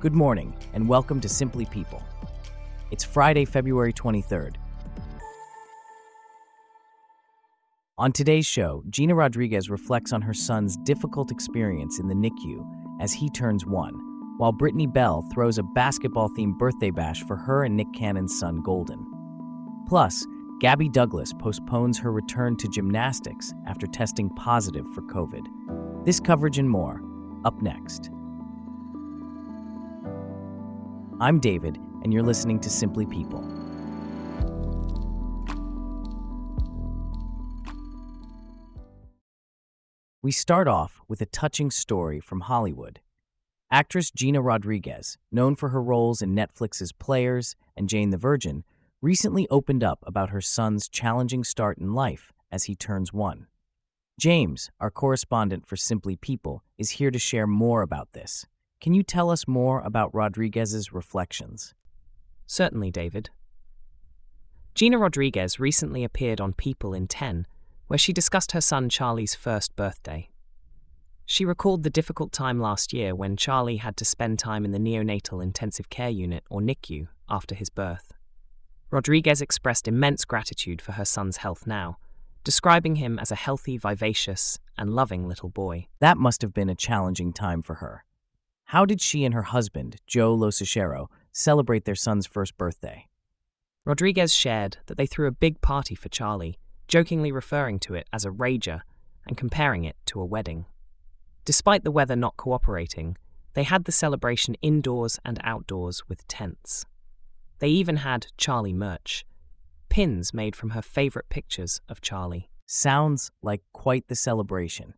Good morning, and welcome to Simply People. It's Friday, February 23rd. On today's show, Gina Rodriguez reflects on her son's difficult experience in the NICU as he turns one, while Brittany Bell throws a basketball themed birthday bash for her and Nick Cannon's son, Golden. Plus, Gabby Douglas postpones her return to gymnastics after testing positive for COVID. This coverage and more, up next. I'm David, and you're listening to Simply People. We start off with a touching story from Hollywood. Actress Gina Rodriguez, known for her roles in Netflix's Players and Jane the Virgin, recently opened up about her son's challenging start in life as he turns one. James, our correspondent for Simply People, is here to share more about this. Can you tell us more about Rodriguez's reflections? Certainly, David. Gina Rodriguez recently appeared on People in 10, where she discussed her son Charlie's first birthday. She recalled the difficult time last year when Charlie had to spend time in the neonatal intensive care unit, or NICU, after his birth. Rodriguez expressed immense gratitude for her son's health now, describing him as a healthy, vivacious, and loving little boy. That must have been a challenging time for her. How did she and her husband, Joe LoCicero, celebrate their son's first birthday? Rodriguez shared that they threw a big party for Charlie, jokingly referring to it as a rager and comparing it to a wedding. Despite the weather not cooperating, they had the celebration indoors and outdoors with tents. They even had Charlie merch, pins made from her favorite pictures of Charlie. Sounds like quite the celebration.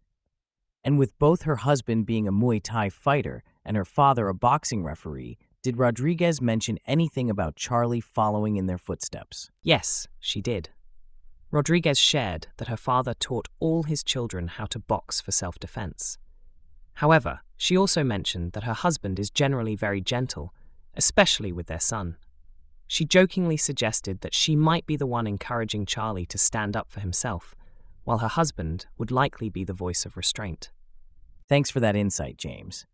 And with both her husband being a Muay Thai fighter and her father a boxing referee, did Rodriguez mention anything about Charlie following in their footsteps? Yes, she did. Rodriguez shared that her father taught all his children how to box for self defense. However, she also mentioned that her husband is generally very gentle, especially with their son. She jokingly suggested that she might be the one encouraging Charlie to stand up for himself, while her husband would likely be the voice of restraint. Thanks for that insight, James.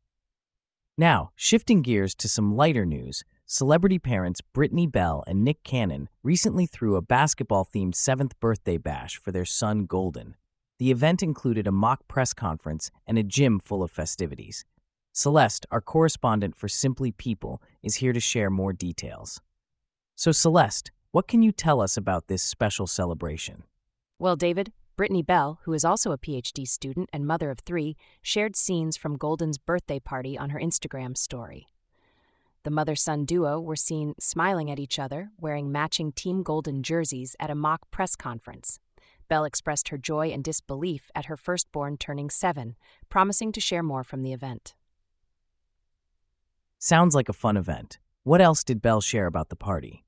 Now, shifting gears to some lighter news, celebrity parents Brittany Bell and Nick Cannon recently threw a basketball themed seventh birthday bash for their son Golden. The event included a mock press conference and a gym full of festivities. Celeste, our correspondent for Simply People, is here to share more details. So, Celeste, what can you tell us about this special celebration? Well, David, Brittany Bell, who is also a PhD student and mother of three, shared scenes from Golden's birthday party on her Instagram story. The mother son duo were seen smiling at each other, wearing matching Team Golden jerseys at a mock press conference. Bell expressed her joy and disbelief at her firstborn turning seven, promising to share more from the event. Sounds like a fun event. What else did Bell share about the party?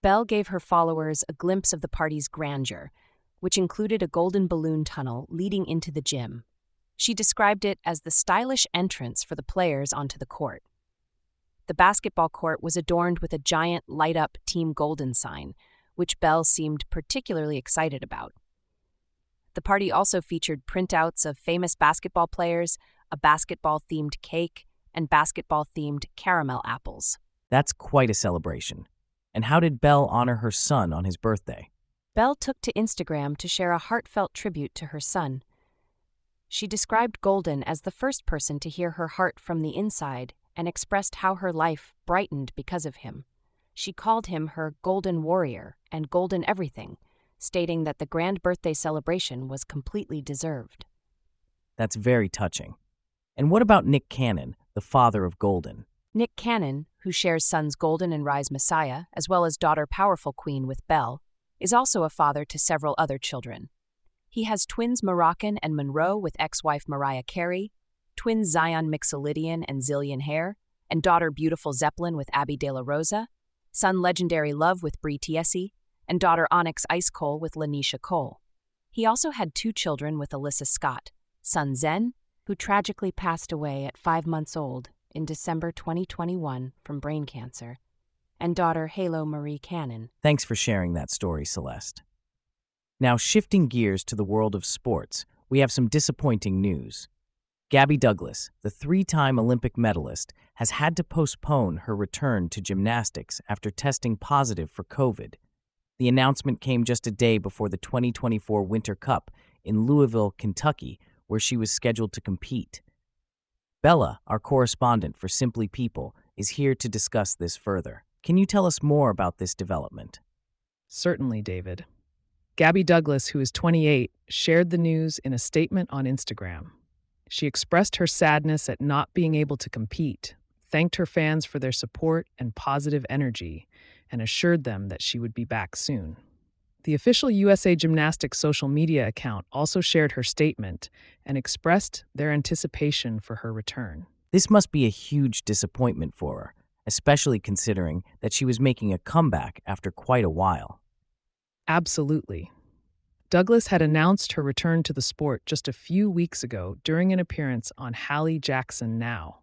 Bell gave her followers a glimpse of the party's grandeur, which included a golden balloon tunnel leading into the gym. She described it as the stylish entrance for the players onto the court. The basketball court was adorned with a giant light up Team Golden sign, which Bell seemed particularly excited about. The party also featured printouts of famous basketball players, a basketball themed cake, and basketball themed caramel apples. That's quite a celebration. And how did Bell honor her son on his birthday? Bell took to Instagram to share a heartfelt tribute to her son. She described Golden as the first person to hear her heart from the inside and expressed how her life brightened because of him. She called him her Golden Warrior and Golden Everything, stating that the grand birthday celebration was completely deserved. That's very touching. And what about Nick Cannon, the father of Golden? Nick Cannon, who shares sons Golden and Rise Messiah, as well as daughter Powerful Queen with Bell, is also a father to several other children. He has twins Moroccan and Monroe with ex wife Mariah Carey, twins Zion Mixolydian and Zillion Heir, and daughter Beautiful Zeppelin with Abby De La Rosa, son Legendary Love with Brie Tiesi, and daughter Onyx Ice Cole with Lanisha Cole. He also had two children with Alyssa Scott, son Zen, who tragically passed away at five months old in December 2021 from brain cancer, and daughter Halo Marie Cannon. Thanks for sharing that story, Celeste. Now, shifting gears to the world of sports, we have some disappointing news. Gabby Douglas, the three time Olympic medalist, has had to postpone her return to gymnastics after testing positive for COVID. The announcement came just a day before the 2024 Winter Cup in Louisville, Kentucky, where she was scheduled to compete. Bella, our correspondent for Simply People, is here to discuss this further. Can you tell us more about this development? Certainly, David. Gabby Douglas, who is 28, shared the news in a statement on Instagram. She expressed her sadness at not being able to compete, thanked her fans for their support and positive energy, and assured them that she would be back soon. The official USA Gymnastics social media account also shared her statement and expressed their anticipation for her return. This must be a huge disappointment for her, especially considering that she was making a comeback after quite a while. Absolutely. Douglas had announced her return to the sport just a few weeks ago during an appearance on Hallie Jackson Now.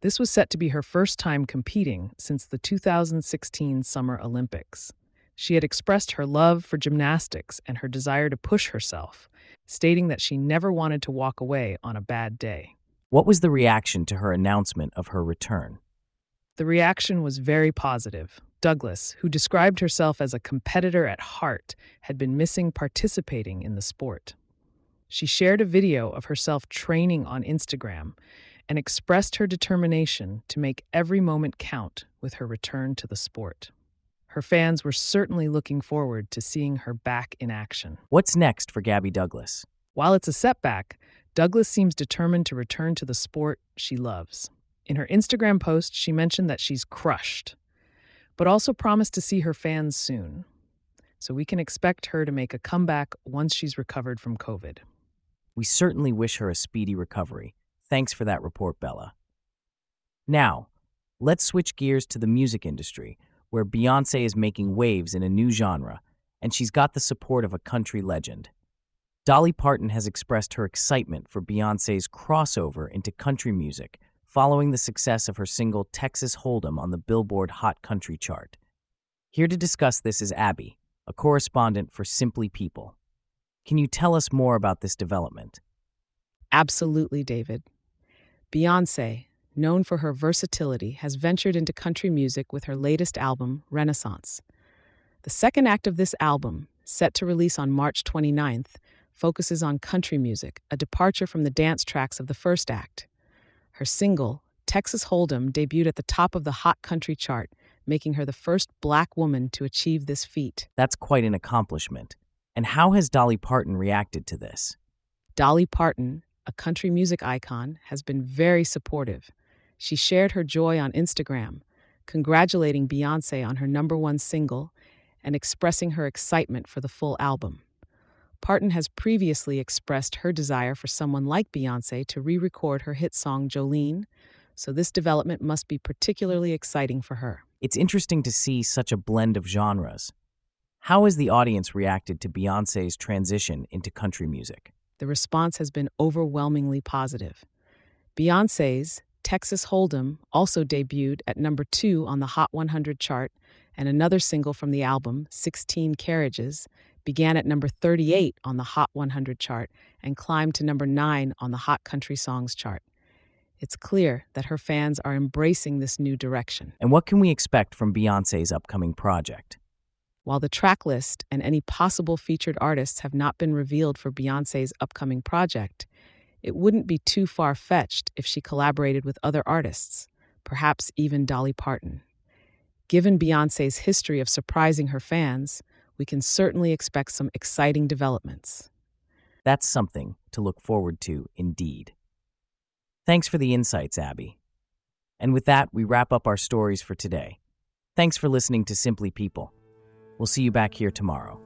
This was set to be her first time competing since the 2016 Summer Olympics. She had expressed her love for gymnastics and her desire to push herself, stating that she never wanted to walk away on a bad day. What was the reaction to her announcement of her return? The reaction was very positive. Douglas, who described herself as a competitor at heart, had been missing participating in the sport. She shared a video of herself training on Instagram and expressed her determination to make every moment count with her return to the sport. Her fans were certainly looking forward to seeing her back in action. What's next for Gabby Douglas? While it's a setback, Douglas seems determined to return to the sport she loves. In her Instagram post, she mentioned that she's crushed, but also promised to see her fans soon. So we can expect her to make a comeback once she's recovered from COVID. We certainly wish her a speedy recovery. Thanks for that report, Bella. Now, let's switch gears to the music industry, where Beyonce is making waves in a new genre, and she's got the support of a country legend. Dolly Parton has expressed her excitement for Beyonce's crossover into country music following the success of her single Texas Hold'em on the Billboard Hot Country chart. Here to discuss this is Abby, a correspondent for Simply People. Can you tell us more about this development? Absolutely, David. Beyonce, known for her versatility, has ventured into country music with her latest album, Renaissance. The second act of this album, set to release on March 29th, focuses on country music, a departure from the dance tracks of the first act. Her single, Texas Hold'em, debuted at the top of the Hot Country chart, making her the first black woman to achieve this feat. That's quite an accomplishment. And how has Dolly Parton reacted to this? Dolly Parton, a country music icon, has been very supportive. She shared her joy on Instagram, congratulating Beyonce on her number one single and expressing her excitement for the full album. Parton has previously expressed her desire for someone like Beyonce to re record her hit song Jolene, so this development must be particularly exciting for her. It's interesting to see such a blend of genres. How has the audience reacted to Beyonce's transition into country music? The response has been overwhelmingly positive. Beyonce's Texas Hold'em also debuted at number two on the Hot 100 chart, and another single from the album, 16 Carriages, began at number 38 on the Hot 100 chart and climbed to number 9 on the Hot Country Songs chart. It's clear that her fans are embracing this new direction. And what can we expect from Beyonce's upcoming project? While the track list and any possible featured artists have not been revealed for Beyonce's upcoming project, it wouldn't be too far fetched if she collaborated with other artists, perhaps even Dolly Parton. Given Beyonce's history of surprising her fans, we can certainly expect some exciting developments. That's something to look forward to indeed. Thanks for the insights, Abby. And with that, we wrap up our stories for today. Thanks for listening to Simply People. We'll see you back here tomorrow.